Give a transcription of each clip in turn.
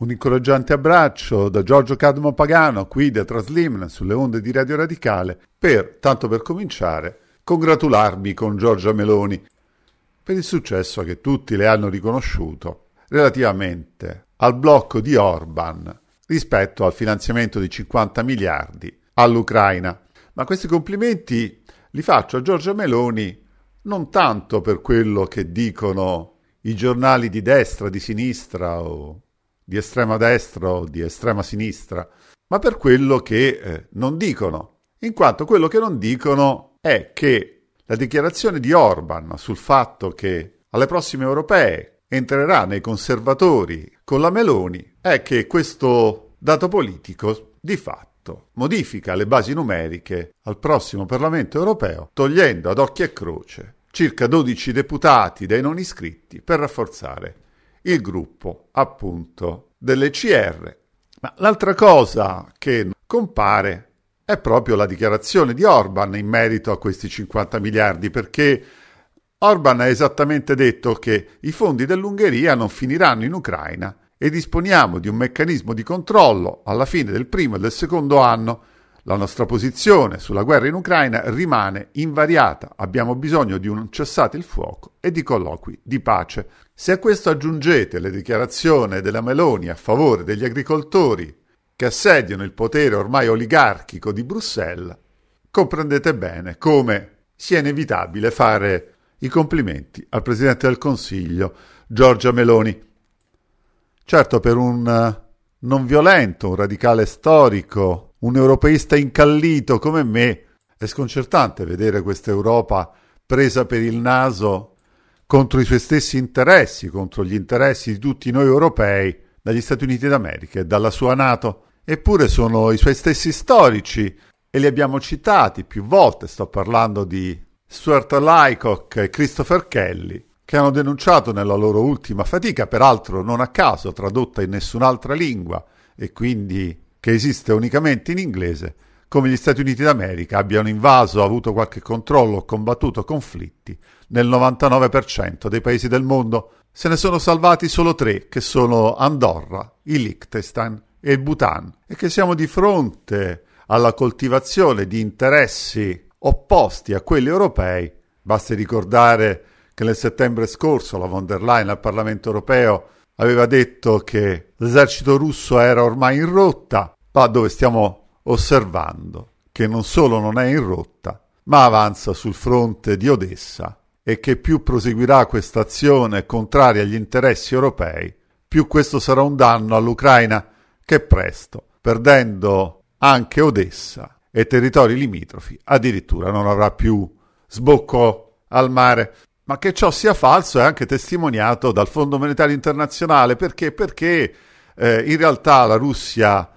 Un incoraggiante abbraccio da Giorgio Cadmo Pagano, qui da Traslim, sulle onde di Radio Radicale, per, tanto per cominciare, congratularmi con Giorgia Meloni per il successo che tutti le hanno riconosciuto relativamente al blocco di Orban rispetto al finanziamento di 50 miliardi all'Ucraina. Ma questi complimenti li faccio a Giorgia Meloni non tanto per quello che dicono i giornali di destra, di sinistra o di estrema destra o di estrema sinistra, ma per quello che eh, non dicono. In quanto quello che non dicono è che la dichiarazione di Orban sul fatto che alle prossime europee entrerà nei conservatori con la Meloni è che questo dato politico di fatto modifica le basi numeriche al prossimo Parlamento europeo, togliendo ad occhio e croce circa 12 deputati dai non iscritti per rafforzare il gruppo appunto delle CR. Ma l'altra cosa che compare è proprio la dichiarazione di Orban in merito a questi 50 miliardi, perché Orban ha esattamente detto che i fondi dell'Ungheria non finiranno in Ucraina e disponiamo di un meccanismo di controllo alla fine del primo e del secondo anno. La nostra posizione sulla guerra in Ucraina rimane invariata. Abbiamo bisogno di un cessate il fuoco e di colloqui di pace. Se a questo aggiungete le dichiarazioni della Meloni a favore degli agricoltori che assediano il potere ormai oligarchico di Bruxelles, comprendete bene come sia inevitabile fare i complimenti al Presidente del Consiglio, Giorgia Meloni. Certo, per un eh, non violento, un radicale storico, un europeista incallito come me, è sconcertante vedere questa Europa presa per il naso contro i suoi stessi interessi, contro gli interessi di tutti noi europei, dagli Stati Uniti d'America e dalla sua Nato. Eppure sono i suoi stessi storici e li abbiamo citati più volte, sto parlando di Stuart Lycock e Christopher Kelly, che hanno denunciato nella loro ultima fatica, peraltro non a caso tradotta in nessun'altra lingua e quindi che esiste unicamente in inglese, come gli Stati Uniti d'America abbiano invaso, avuto qualche controllo o combattuto conflitti nel 99% dei paesi del mondo. Se ne sono salvati solo tre, che sono Andorra, il Liechtenstein e il Bhutan, e che siamo di fronte alla coltivazione di interessi opposti a quelli europei. Basti ricordare che nel settembre scorso la von der Leyen al Parlamento europeo aveva detto che l'esercito russo era ormai in rotta, ma dove stiamo osservando che non solo non è in rotta, ma avanza sul fronte di Odessa e che più proseguirà questa azione contraria agli interessi europei, più questo sarà un danno all'Ucraina che presto, perdendo anche Odessa e territori limitrofi, addirittura non avrà più sbocco al mare. Ma che ciò sia falso è anche testimoniato dal Fondo Monetario Internazionale perché, perché eh, in realtà la Russia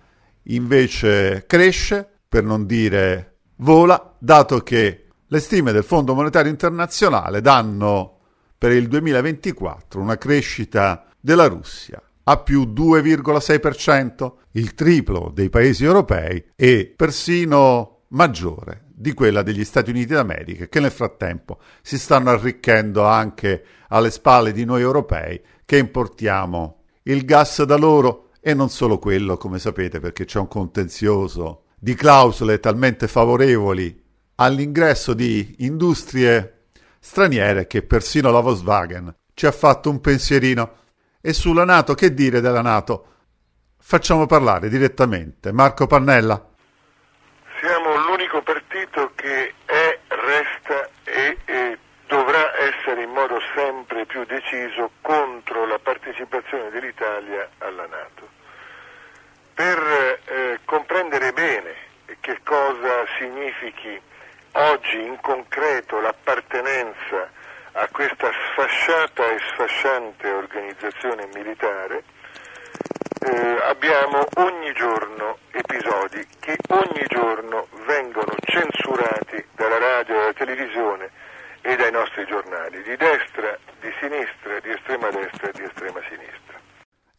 invece cresce, per non dire vola, dato che le stime del Fondo Monetario Internazionale danno per il 2024 una crescita della Russia a più 2,6%, il triplo dei paesi europei e persino maggiore di quella degli Stati Uniti d'America, che nel frattempo si stanno arricchendo anche alle spalle di noi europei che importiamo il gas da loro e non solo quello, come sapete, perché c'è un contenzioso di clausole talmente favorevoli all'ingresso di industrie straniere che persino la Volkswagen ci ha fatto un pensierino. E sulla Nato, che dire della Nato? Facciamo parlare direttamente Marco Pannella. Siamo l'unico partito che è, resta e, e dovrà essere in modo sempre più deciso contro la partecipazione dell'Italia alla Nato. Per eh, comprendere bene che cosa significhi oggi in concreto l'appartenenza a questa sfasciata e sfasciante organizzazione militare, eh, abbiamo ogni giorno episodi che ogni giorno vengono censurati dalla radio, dalla televisione e dai nostri giornali, di destra, di sinistra, di estrema destra e di estrema sinistra.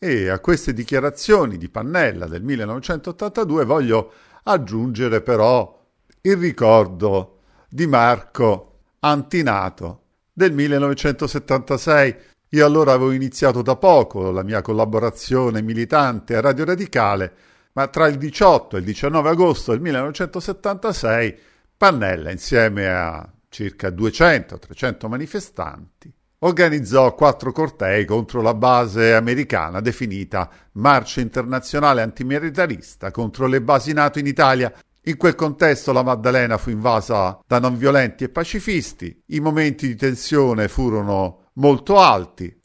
E a queste dichiarazioni di Pannella del 1982 voglio aggiungere però il ricordo di Marco Antinato del 1976 Io allora avevo iniziato da poco la mia collaborazione militante a Radio Radicale, ma tra il 18 e il 19 agosto del 1976 Pannella, insieme a circa 200-300 manifestanti, organizzò quattro cortei contro la base americana definita Marcia Internazionale Antimilitarista contro le basi NATO in Italia. In quel contesto la Maddalena fu invasa da non violenti e pacifisti, i momenti di tensione furono molto alti.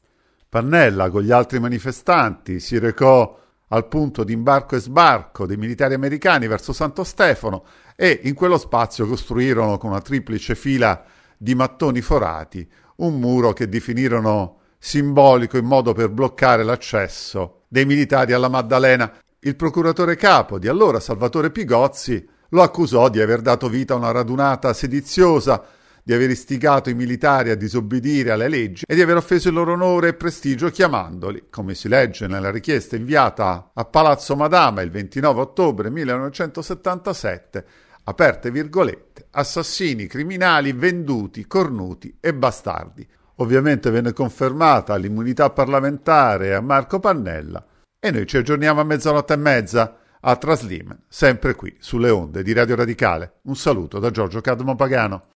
Pannella, con gli altri manifestanti, si recò al punto di imbarco e sbarco dei militari americani verso Santo Stefano e in quello spazio costruirono con una triplice fila di mattoni forati un muro che definirono simbolico in modo per bloccare l'accesso dei militari alla Maddalena. Il procuratore capo di allora, Salvatore Pigozzi, lo accusò di aver dato vita a una radunata sediziosa di aver istigato i militari a disobbedire alle leggi e di aver offeso il loro onore e prestigio chiamandoli, come si legge nella richiesta inviata a Palazzo Madama il 29 ottobre 1977, aperte virgolette, assassini, criminali, venduti, cornuti e bastardi. Ovviamente venne confermata l'immunità parlamentare a Marco Pannella e noi ci aggiorniamo a mezzanotte e mezza a Traslim, sempre qui sulle onde di Radio Radicale. Un saluto da Giorgio Cadmo Pagano.